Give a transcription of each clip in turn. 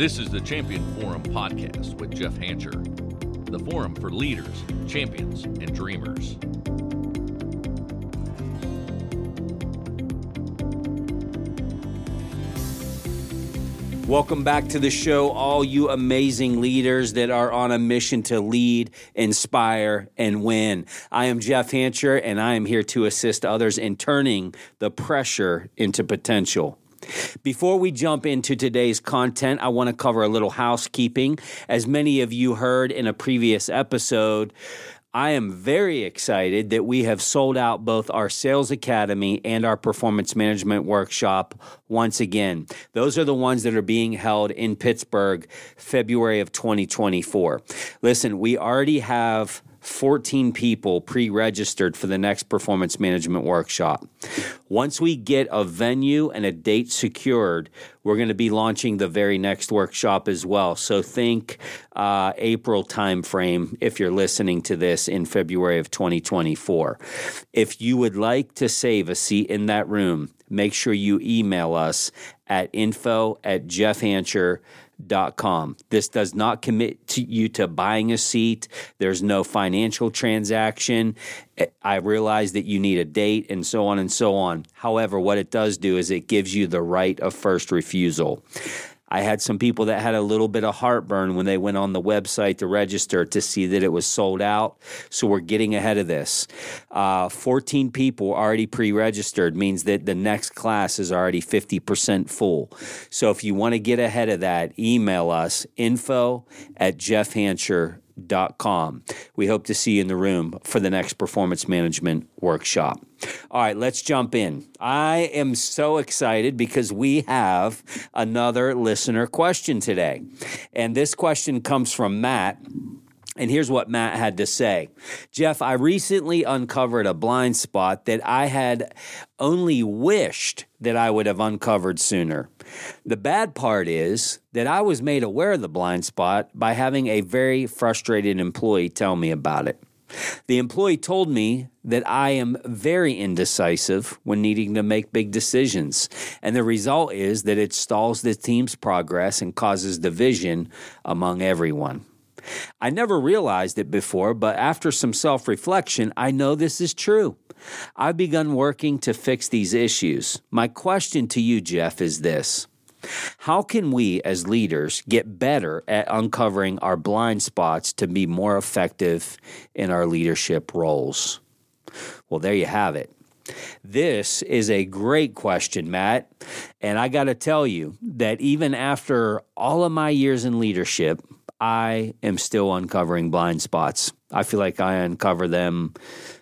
This is the Champion Forum podcast with Jeff Hancher, the forum for leaders, champions, and dreamers. Welcome back to the show, all you amazing leaders that are on a mission to lead, inspire, and win. I am Jeff Hancher, and I am here to assist others in turning the pressure into potential. Before we jump into today's content, I want to cover a little housekeeping. As many of you heard in a previous episode, I am very excited that we have sold out both our Sales Academy and our Performance Management Workshop once again. Those are the ones that are being held in Pittsburgh, February of 2024. Listen, we already have 14 people pre registered for the next performance management workshop. Once we get a venue and a date secured, we're going to be launching the very next workshop as well. So think uh, April timeframe if you're listening to this in February of 2024. If you would like to save a seat in that room, make sure you email us at info at jeffhancher.com Com. This does not commit to you to buying a seat. There's no financial transaction. I realize that you need a date and so on and so on. However, what it does do is it gives you the right of first refusal. I had some people that had a little bit of heartburn when they went on the website to register to see that it was sold out. So we're getting ahead of this. Uh, 14 people already pre registered means that the next class is already 50% full. So if you want to get ahead of that, email us info at jeffhancher.com com. We hope to see you in the room for the next performance management workshop. All right, let's jump in. I am so excited because we have another listener question today. And this question comes from Matt. And here's what Matt had to say Jeff, I recently uncovered a blind spot that I had only wished that I would have uncovered sooner. The bad part is that I was made aware of the blind spot by having a very frustrated employee tell me about it. The employee told me that I am very indecisive when needing to make big decisions. And the result is that it stalls the team's progress and causes division among everyone. I never realized it before, but after some self reflection, I know this is true. I've begun working to fix these issues. My question to you, Jeff, is this How can we as leaders get better at uncovering our blind spots to be more effective in our leadership roles? Well, there you have it. This is a great question, Matt. And I got to tell you that even after all of my years in leadership, I am still uncovering blind spots. I feel like I uncover them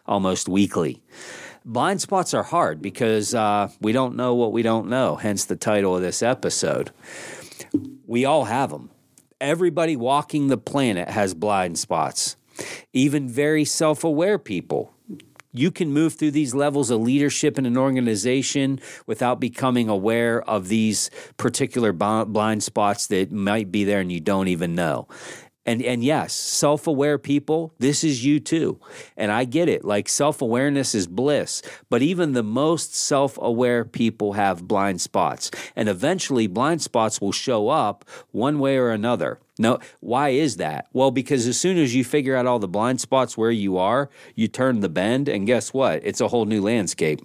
almost weekly. Blind spots are hard because uh, we don't know what we don't know, hence the title of this episode. We all have them. Everybody walking the planet has blind spots, even very self aware people you can move through these levels of leadership in an organization without becoming aware of these particular blind spots that might be there and you don't even know. And and yes, self-aware people, this is you too. And I get it. Like self-awareness is bliss, but even the most self-aware people have blind spots. And eventually blind spots will show up one way or another. No, why is that? Well, because as soon as you figure out all the blind spots where you are, you turn the bend and guess what? It's a whole new landscape.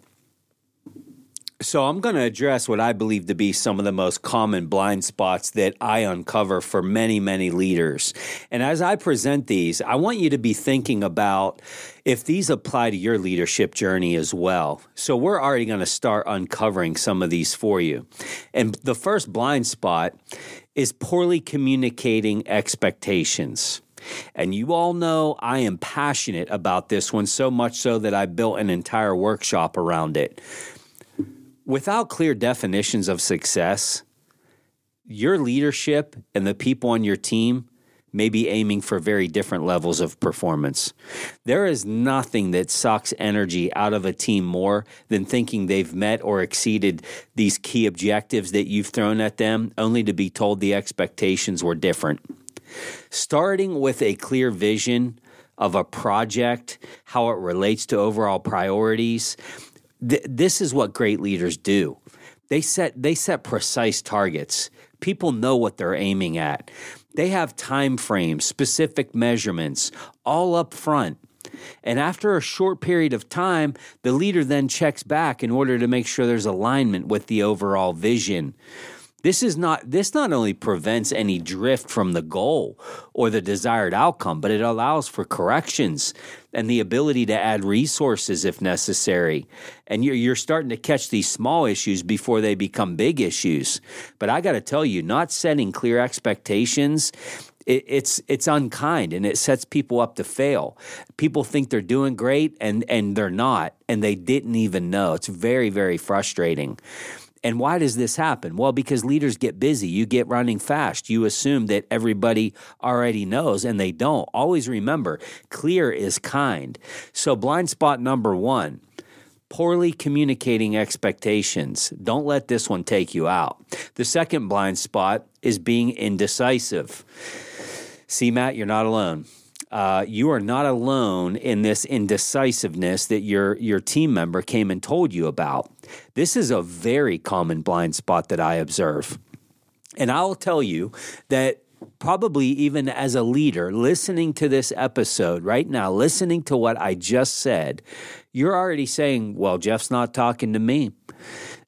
So, I'm going to address what I believe to be some of the most common blind spots that I uncover for many, many leaders. And as I present these, I want you to be thinking about if these apply to your leadership journey as well. So, we're already going to start uncovering some of these for you. And the first blind spot is poorly communicating expectations. And you all know I am passionate about this one so much so that I built an entire workshop around it without clear definitions of success, your leadership and the people on your team may be aiming for very different levels of performance. There is nothing that sucks energy out of a team more than thinking they've met or exceeded these key objectives that you've thrown at them, only to be told the expectations were different. Starting with a clear vision of a project, how it relates to overall priorities, th- this is what great leaders do. They set they set precise targets people know what they're aiming at. They have time frames, specific measurements, all up front. And after a short period of time, the leader then checks back in order to make sure there's alignment with the overall vision. This is not this not only prevents any drift from the goal or the desired outcome, but it allows for corrections and the ability to add resources if necessary. And you're, you're starting to catch these small issues before they become big issues. But I got to tell you, not setting clear expectations it, it's it's unkind and it sets people up to fail. People think they're doing great and and they're not, and they didn't even know. It's very very frustrating. And why does this happen? Well, because leaders get busy. You get running fast. You assume that everybody already knows, and they don't. Always remember clear is kind. So, blind spot number one poorly communicating expectations. Don't let this one take you out. The second blind spot is being indecisive. See, Matt, you're not alone. Uh, you are not alone in this indecisiveness that your your team member came and told you about. This is a very common blind spot that I observe, and I'll tell you that probably even as a leader listening to this episode right now, listening to what I just said, you're already saying, "Well, Jeff's not talking to me."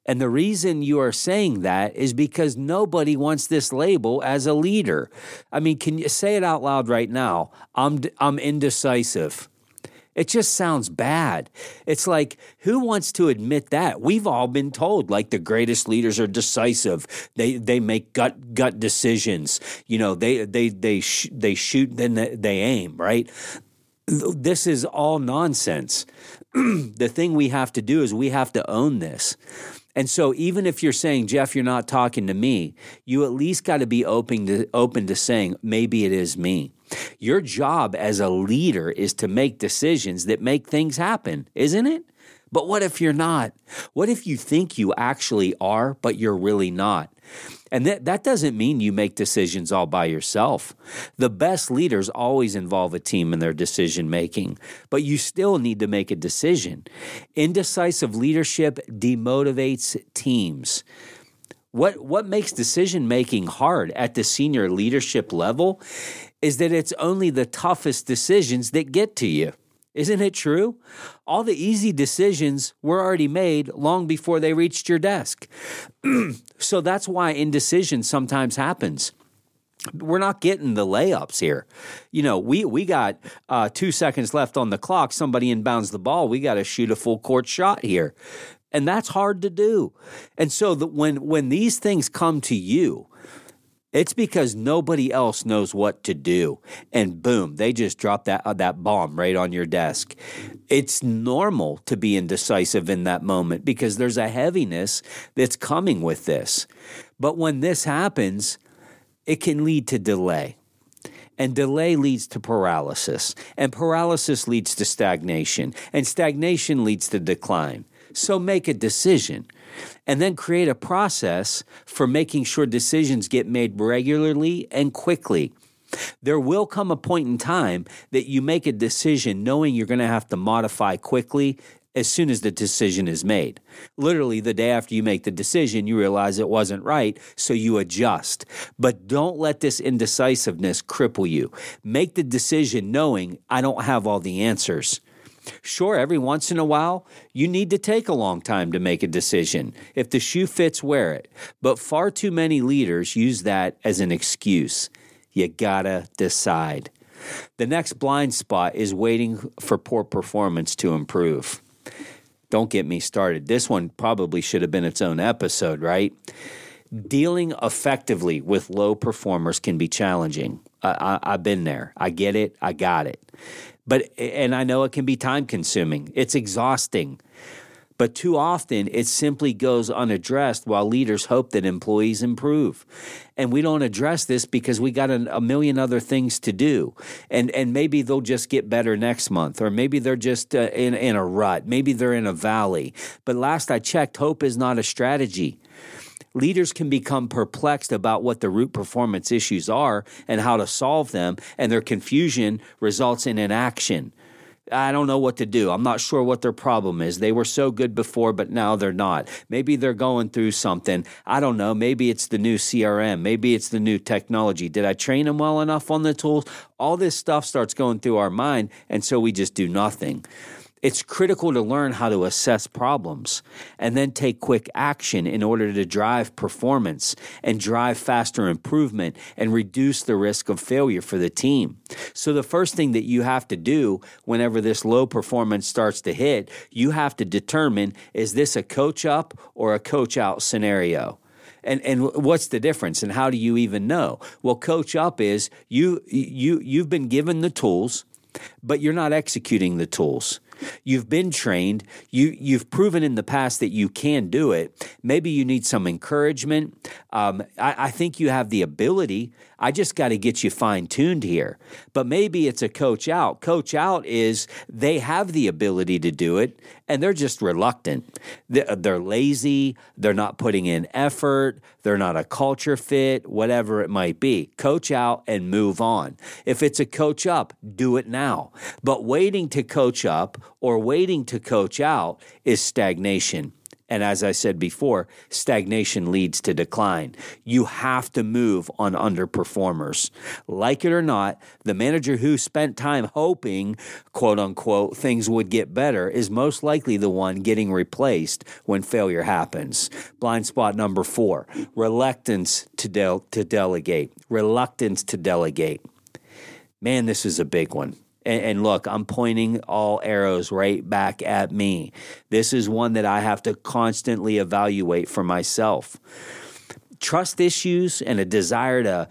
And the reason you are saying that is because nobody wants this label as a leader. I mean, can you say it out loud right now? I'm, I'm indecisive. It just sounds bad. It's like, who wants to admit that? We've all been told, like the greatest leaders are decisive. They they make gut gut decisions. You know, they they they sh- they shoot, then they aim. Right. This is all nonsense. the thing we have to do is we have to own this. And so even if you're saying, Jeff, you're not talking to me, you at least got to be open to open to saying, maybe it is me. Your job as a leader is to make decisions that make things happen, isn't it? But what if you're not? What if you think you actually are, but you're really not? And that, that doesn't mean you make decisions all by yourself. The best leaders always involve a team in their decision making, but you still need to make a decision. Indecisive leadership demotivates teams. What, what makes decision making hard at the senior leadership level is that it's only the toughest decisions that get to you. Isn't it true? All the easy decisions were already made long before they reached your desk. so that's why indecision sometimes happens we're not getting the layups here. You know, we we got uh, two seconds left on the clock. Somebody inbounds the ball. We got to shoot a full court shot here, and that's hard to do. And so that when when these things come to you, it's because nobody else knows what to do. And boom, they just drop that, uh, that bomb right on your desk. It's normal to be indecisive in that moment because there's a heaviness that's coming with this. But when this happens, it can lead to delay. And delay leads to paralysis. And paralysis leads to stagnation. And stagnation leads to decline. So make a decision and then create a process for making sure decisions get made regularly and quickly. There will come a point in time that you make a decision knowing you're going to have to modify quickly as soon as the decision is made. Literally, the day after you make the decision, you realize it wasn't right, so you adjust. But don't let this indecisiveness cripple you. Make the decision knowing I don't have all the answers. Sure, every once in a while, you need to take a long time to make a decision. If the shoe fits, wear it. But far too many leaders use that as an excuse. You gotta decide. The next blind spot is waiting for poor performance to improve. Don't get me started. This one probably should have been its own episode, right? Dealing effectively with low performers can be challenging. I, have been there. I get it. I got it. But and I know it can be time consuming. It's exhausting. But too often it simply goes unaddressed while leaders hope that employees improve. And we don't address this because we got a, a, million other things to do. And and maybe they'll just get better next month or maybe they're just uh, in in a rut. Maybe they're in a valley. But last I checked, hope is not a strategy leaders can become perplexed about what the root performance issues are and how to solve them, and their confusion results in inaction. I don't know what to do. I'm not sure what their problem is. They were so good before, but now they're not. Maybe they're going through something. I don't know. Maybe it's the new CRM. Maybe it's the new technology. Did I train them well enough on the tools? All this stuff starts going through our mind, and so we just do nothing. It's critical to learn how to assess problems and then take quick action in order to drive performance and drive faster improvement and reduce the risk of failure for the team. So, the first thing that you have to do whenever this low performance starts to hit, you have to determine is this a coach up or a coach out scenario? and and what's the difference and how do you even know well coach up is you you you've been given the tools but you're not executing the tools You've been trained. You you've proven in the past that you can do it. Maybe you need some encouragement. Um, I, I think you have the ability. I just got to get you fine tuned here. But maybe it's a coach out. Coach out is they have the ability to do it and they're just reluctant. They're lazy. They're not putting in effort. They're not a culture fit, whatever it might be. Coach out and move on. If it's a coach up, do it now. But waiting to coach up or waiting to coach out is stagnation. And as I said before, stagnation leads to decline. You have to move on underperformers. Like it or not, the manager who spent time hoping, quote unquote, things would get better is most likely the one getting replaced when failure happens. Blind spot number four reluctance to, de- to delegate. Reluctance to delegate. Man, this is a big one. And, and, look, I'm pointing all arrows right back at me. This is one that I have to constantly evaluate for myself. Trust issues and a desire to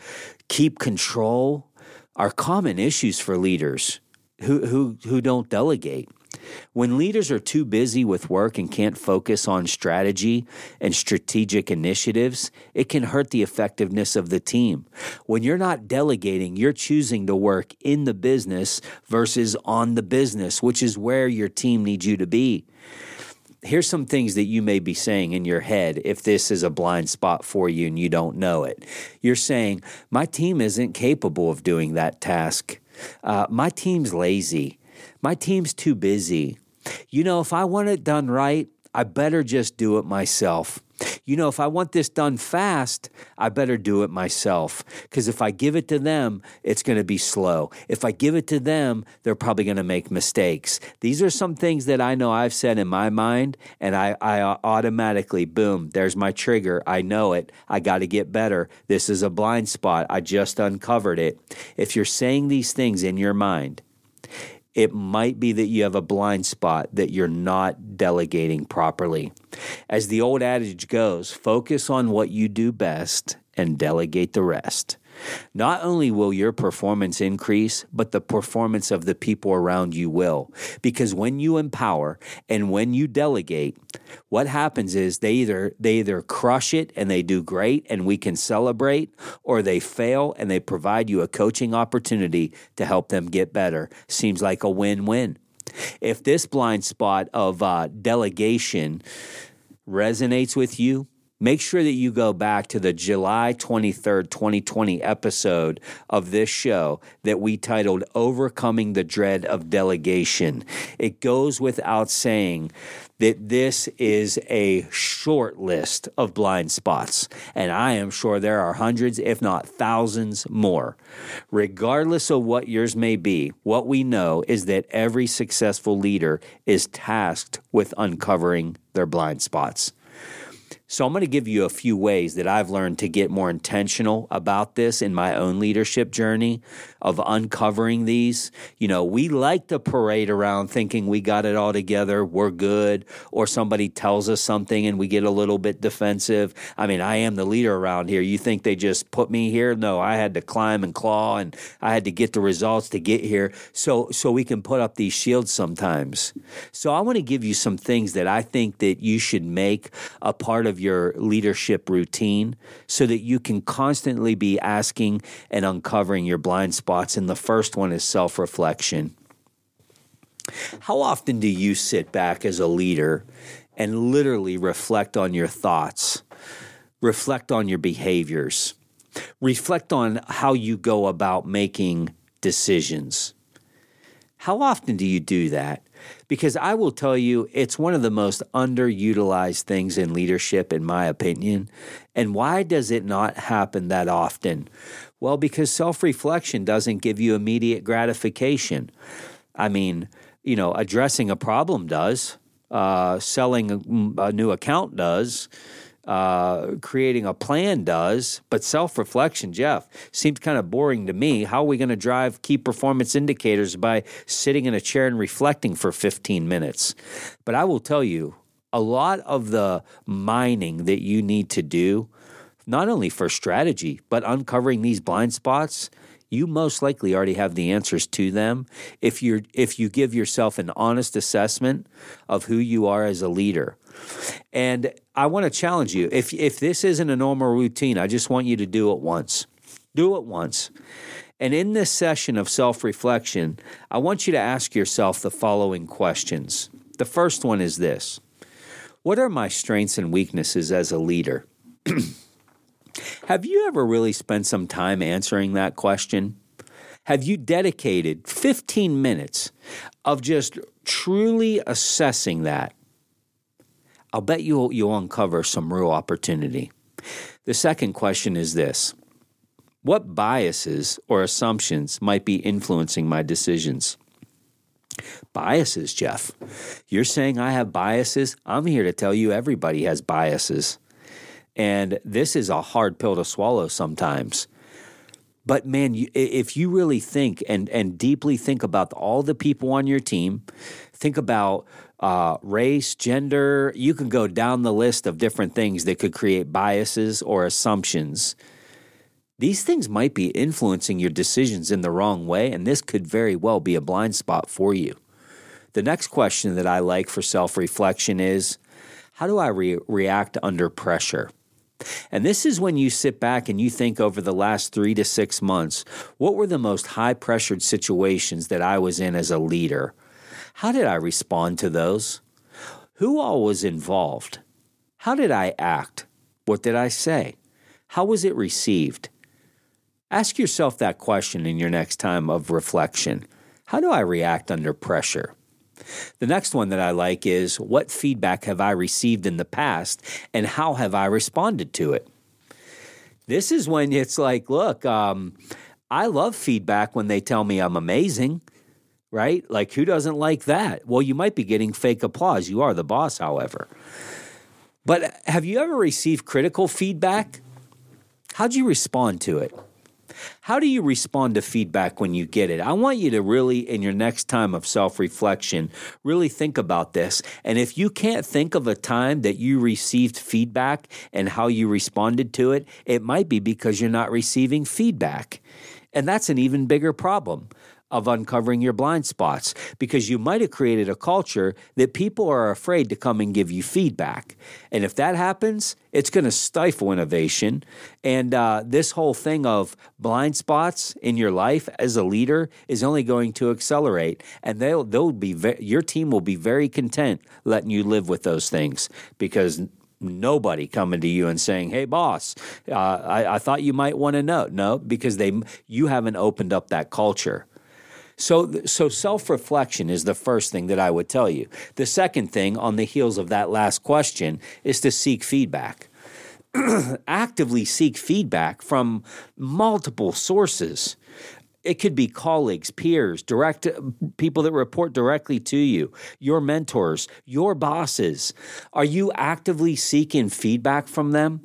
keep control are common issues for leaders who, who, who don't delegate. When leaders are too busy with work and can't focus on strategy and strategic initiatives, it can hurt the effectiveness of the team. When you're not delegating, you're choosing to work in the business versus on the business, which is where your team needs you to be. Here's some things that you may be saying in your head if this is a blind spot for you and you don't know it. You're saying, My team isn't capable of doing that task. Uh, my team's lazy. My team's too busy. You know, if I want it done right, I better just do it myself. You know, if I want this done fast, I better do it myself. Because if I give it to them, it's going to be slow. If I give it to them, they're probably going to make mistakes. These are some things that I know I've said in my mind, and I, I uh, automatically, boom, there's my trigger. I know it. I got to get better. This is a blind spot. I just uncovered it. If you're saying these things in your mind, it might be that you have a blind spot that you're not delegating properly. As the old adage goes, focus on what you do best and delegate the rest. Not only will your performance increase, but the performance of the people around you will. Because when you empower and when you delegate, what happens is they either they either crush it and they do great and we can celebrate, or they fail and they provide you a coaching opportunity to help them get better. Seems like a win-win. If this blind spot of uh, delegation resonates with you, make sure that you go back to the July 23rd, 2020 episode of this show that we titled Overcoming the Dread of Delegation. It goes without saying that this is a short list of blind spots, and I am sure there are hundreds, if not thousands more. Regardless of what yours may be, what we know is that every successful leader is tasked with uncovering their blind spots. So, I'm going to give you a few ways that I've learned to get more intentional about this in my own leadership journey of uncovering these. You know, we like to parade around thinking we got it all together, we're good, or somebody tells us something and we get a little bit defensive. I mean, I am the leader around here. You think they just put me here? No, I had to climb and claw and I had to get the results to get here. So, so we can put up these shields sometimes. So, I want to give you some things that I think that you should make a part of of your leadership routine so that you can constantly be asking and uncovering your blind spots. And the first one is self reflection. How often do you sit back as a leader and literally reflect on your thoughts, reflect on your behaviors, reflect on how you go about making decisions? How often do you do that? Because I will tell you, it's one of the most underutilized things in leadership, in my opinion. And why does it not happen that often? Well, because self reflection doesn't give you immediate gratification. I mean, you know, addressing a problem does, uh, selling a, a new account does uh, creating a plan does, but self reflection, Jeff, seems kind of boring to me. How are we going to drive key performance indicators by sitting in a chair and reflecting for 15 minutes? But I will tell you, a lot of the mining that you need to do, not only for strategy, but uncovering these blind spots, you most likely already have the answers to them if you if you give yourself an honest assessment of who you are as a leader. And I want to challenge you. If if this isn't a normal routine, I just want you to do it once. Do it once. And in this session of self-reflection, I want you to ask yourself the following questions. The first one is this. What are my strengths and weaknesses as a leader? Have you ever really spent some time answering that question? Have you dedicated 15 minutes of just truly assessing that? I'll bet you'll, you'll uncover some real opportunity. The second question is this What biases or assumptions might be influencing my decisions? Biases, Jeff. You're saying I have biases? I'm here to tell you everybody has biases. And this is a hard pill to swallow sometimes. But man, if you really think and, and deeply think about all the people on your team, think about uh, race, gender, you can go down the list of different things that could create biases or assumptions. These things might be influencing your decisions in the wrong way, and this could very well be a blind spot for you. The next question that I like for self reflection is how do I re- react under pressure? And this is when you sit back and you think over the last three to six months what were the most high pressured situations that I was in as a leader? How did I respond to those? Who all was involved? How did I act? What did I say? How was it received? Ask yourself that question in your next time of reflection. How do I react under pressure? The next one that I like is what feedback have I received in the past and how have I responded to it? This is when it's like, look, um, I love feedback when they tell me I'm amazing, right? Like, who doesn't like that? Well, you might be getting fake applause. You are the boss, however. But have you ever received critical feedback? How'd you respond to it? How do you respond to feedback when you get it? I want you to really, in your next time of self reflection, really think about this. And if you can't think of a time that you received feedback and how you responded to it, it might be because you're not receiving feedback. And that's an even bigger problem of uncovering your blind spots because you might have created a culture that people are afraid to come and give you feedback. And if that happens, it's going to stifle innovation. And uh, this whole thing of blind spots in your life as a leader is only going to accelerate. And they'll, they'll be ve- your team will be very content letting you live with those things because nobody coming to you and saying, "Hey, boss, uh, I, I, thought you might want to know." No, because they you haven't opened up that culture. So, so self reflection is the first thing that I would tell you. The second thing, on the heels of that last question, is to seek feedback. Actively seek feedback from multiple sources. It could be colleagues, peers, direct people that report directly to you, your mentors, your bosses. Are you actively seeking feedback from them?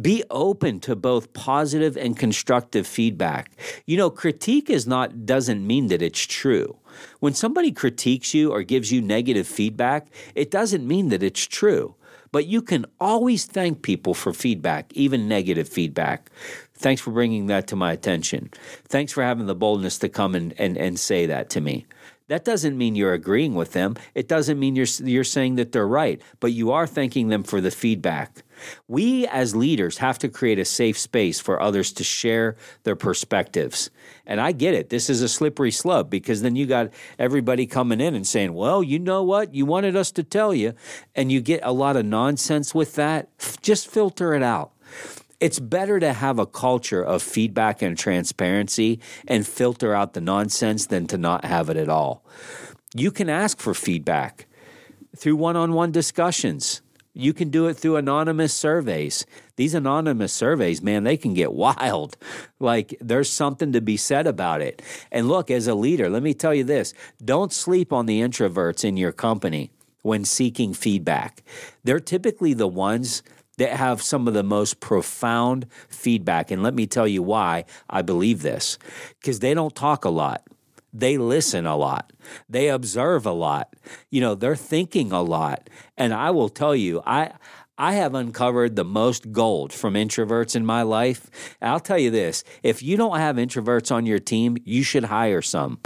Be open to both positive and constructive feedback. You know, critique is not doesn't mean that it's true. When somebody critiques you or gives you negative feedback, it doesn't mean that it's true. But you can always thank people for feedback, even negative feedback. Thanks for bringing that to my attention. Thanks for having the boldness to come and, and, and say that to me. That doesn't mean you're agreeing with them. It doesn't mean you're, you're saying that they're right, but you are thanking them for the feedback. We as leaders have to create a safe space for others to share their perspectives. And I get it. This is a slippery slope because then you got everybody coming in and saying, well, you know what? You wanted us to tell you. And you get a lot of nonsense with that. Just filter it out It's better to have a culture of feedback and transparency and filter out the nonsense than to not have it at all. You can ask for feedback through one on one discussions. You can do it through anonymous surveys. These anonymous surveys, man, they can get wild. Like there's something to be said about it. And look, as a leader, let me tell you this don't sleep on the introverts in your company when seeking feedback. They're typically the ones that have some of the most profound feedback. And let me tell you why I believe this because they don't talk a lot. They listen a lot. They observe a lot. You know, they're thinking a lot. And I will tell you, I I have uncovered the most gold from introverts in my life. I'll tell you this if you don't have introverts on your team, you should hire some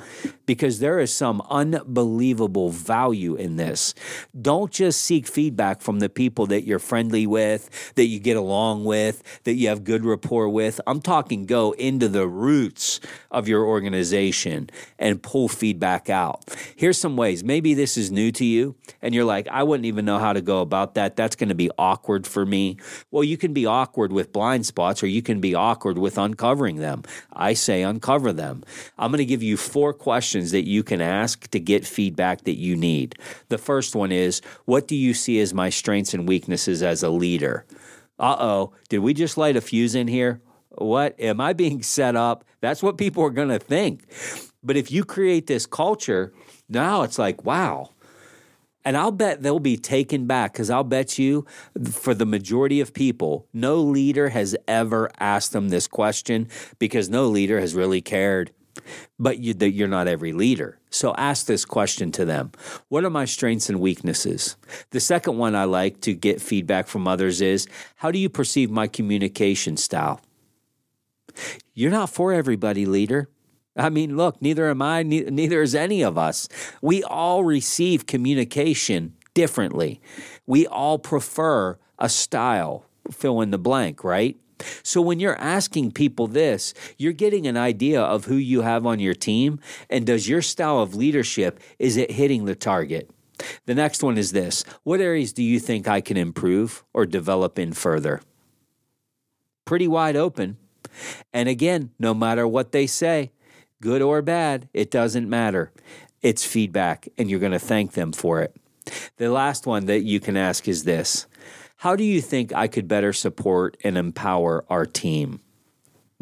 because there is some unbelievable value in this. Don't just seek feedback from the people that you're friendly with, that you get along with, that you have good rapport with. I'm talking go into the roots of your organization and pull feedback out. Here's some ways. Maybe this is new to you and you're like, I wouldn't even know how to go about that. That's going to be awkward for me. Well, you can be awkward with blind spots or you can be awkward with uncovering them. I say uncover them. I'm going to give you four questions that you can ask to get feedback that you need. The first one is What do you see as my strengths and weaknesses as a leader? Uh oh, did we just light a fuse in here? What am I being set up? That's what people are going to think. But if you create this culture, now it's like, wow, and I'll bet they'll be taken back because I'll bet you, for the majority of people, no leader has ever asked them this question because no leader has really cared. But you, you're not every leader. So ask this question to them What are my strengths and weaknesses? The second one I like to get feedback from others is How do you perceive my communication style? You're not for everybody, leader. I mean, look, neither am I, neither is any of us. We all receive communication differently. We all prefer a style, fill in the blank, right? So when you're asking people this, you're getting an idea of who you have on your team and does your style of leadership is it hitting the target? The next one is this. What areas do you think I can improve or develop in further? Pretty wide open. And again, no matter what they say, good or bad, it doesn't matter. It's feedback, and you're going to thank them for it. The last one that you can ask is this How do you think I could better support and empower our team?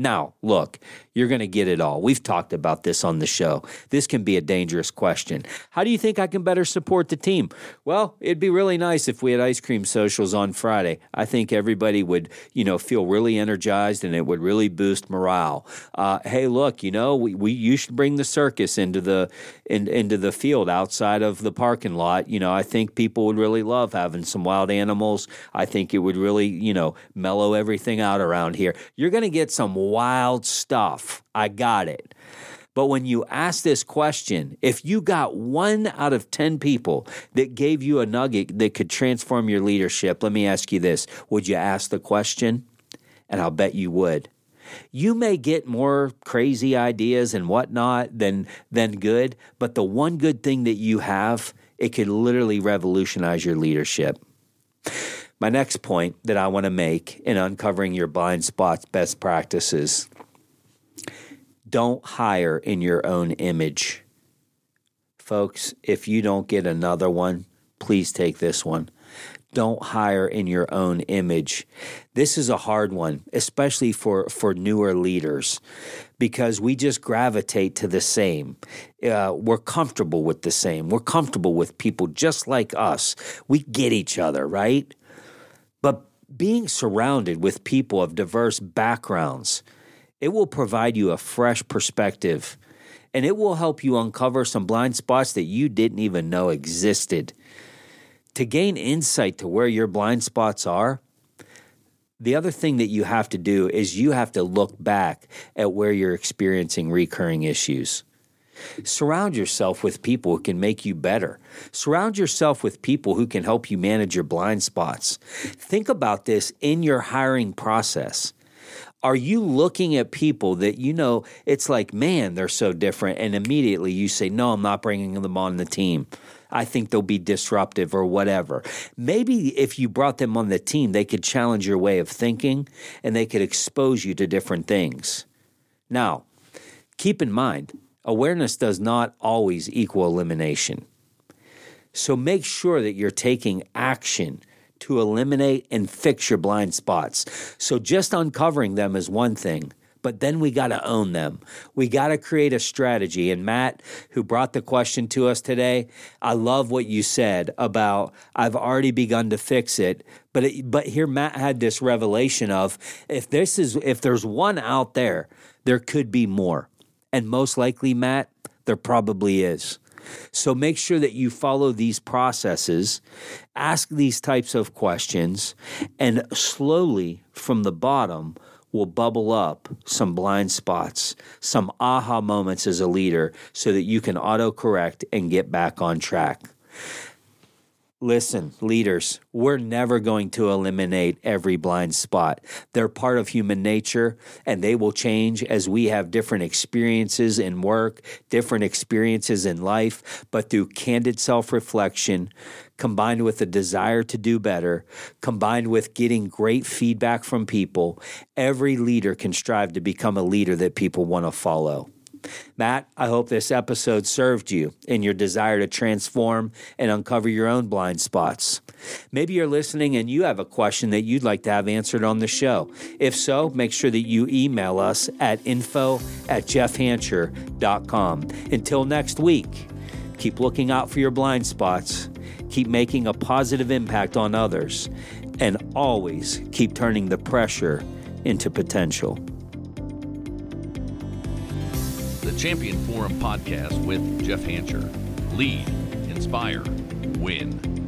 Now, look, you're going to get it all. We've talked about this on the show. This can be a dangerous question. How do you think I can better support the team? Well, it'd be really nice if we had ice cream socials on Friday. I think everybody would, you know, feel really energized and it would really boost morale. Uh, hey, look, you know, we, we you should bring the circus into the in, into the field outside of the parking lot. You know, I think people would really love having some wild animals. I think it would really, you know, mellow everything out around here. You're going to get some wild stuff. I got it. But when you ask this question, if you got one out of 10 people that gave you a nugget that could transform your leadership, let me ask you this would you ask the question? And I'll bet you would. You may get more crazy ideas and whatnot than, than good, but the one good thing that you have, it could literally revolutionize your leadership. My next point that I want to make in uncovering your blind spots best practices don't hire in your own image. Folks, if you don't get another one, please take this one. Don't hire in your own image. This is a hard one, especially for, for newer leaders, because we just gravitate to the same. Uh, we're comfortable with the same. We're comfortable with people just like us. We get each other, right? Being surrounded with people of diverse backgrounds, it will provide you a fresh perspective and it will help you uncover some blind spots that you didn't even know existed. To gain insight to where your blind spots are, the other thing that you have to do is you have to look back at where you're experiencing recurring issues. Surround yourself with people who can make you better. Surround yourself with people who can help you manage your blind spots. Think about this in your hiring process. Are you looking at people that you know it's like, man, they're so different, and immediately you say, no, I'm not bringing them on the team? I think they'll be disruptive or whatever. Maybe if you brought them on the team, they could challenge your way of thinking and they could expose you to different things. Now, keep in mind, awareness does not always equal elimination. So make sure that you're taking action to eliminate and fix your blind spots. So just uncovering them is one thing, but then we got to own them. We got to create a strategy. And Matt, who brought the question to us today, I love what you said about I've already begun to fix it. But it, but here Matt had this revelation of if this is if there's one out there, there could be more. And most likely, Matt, there probably is. So make sure that you follow these processes, ask these types of questions, and slowly from the bottom will bubble up some blind spots, some aha moments as a leader so that you can autocorrect and get back on track. Listen, leaders, we're never going to eliminate every blind spot. They're part of human nature and they will change as we have different experiences in work, different experiences in life. But through candid self reflection, combined with a desire to do better, combined with getting great feedback from people, every leader can strive to become a leader that people want to follow. Matt, I hope this episode served you in your desire to transform and uncover your own blind spots. Maybe you're listening and you have a question that you'd like to have answered on the show. If so, make sure that you email us at info at jeffhancher.com. Until next week, keep looking out for your blind spots, keep making a positive impact on others, and always keep turning the pressure into potential. Champion Forum podcast with Jeff Hancher. Lead, inspire, win.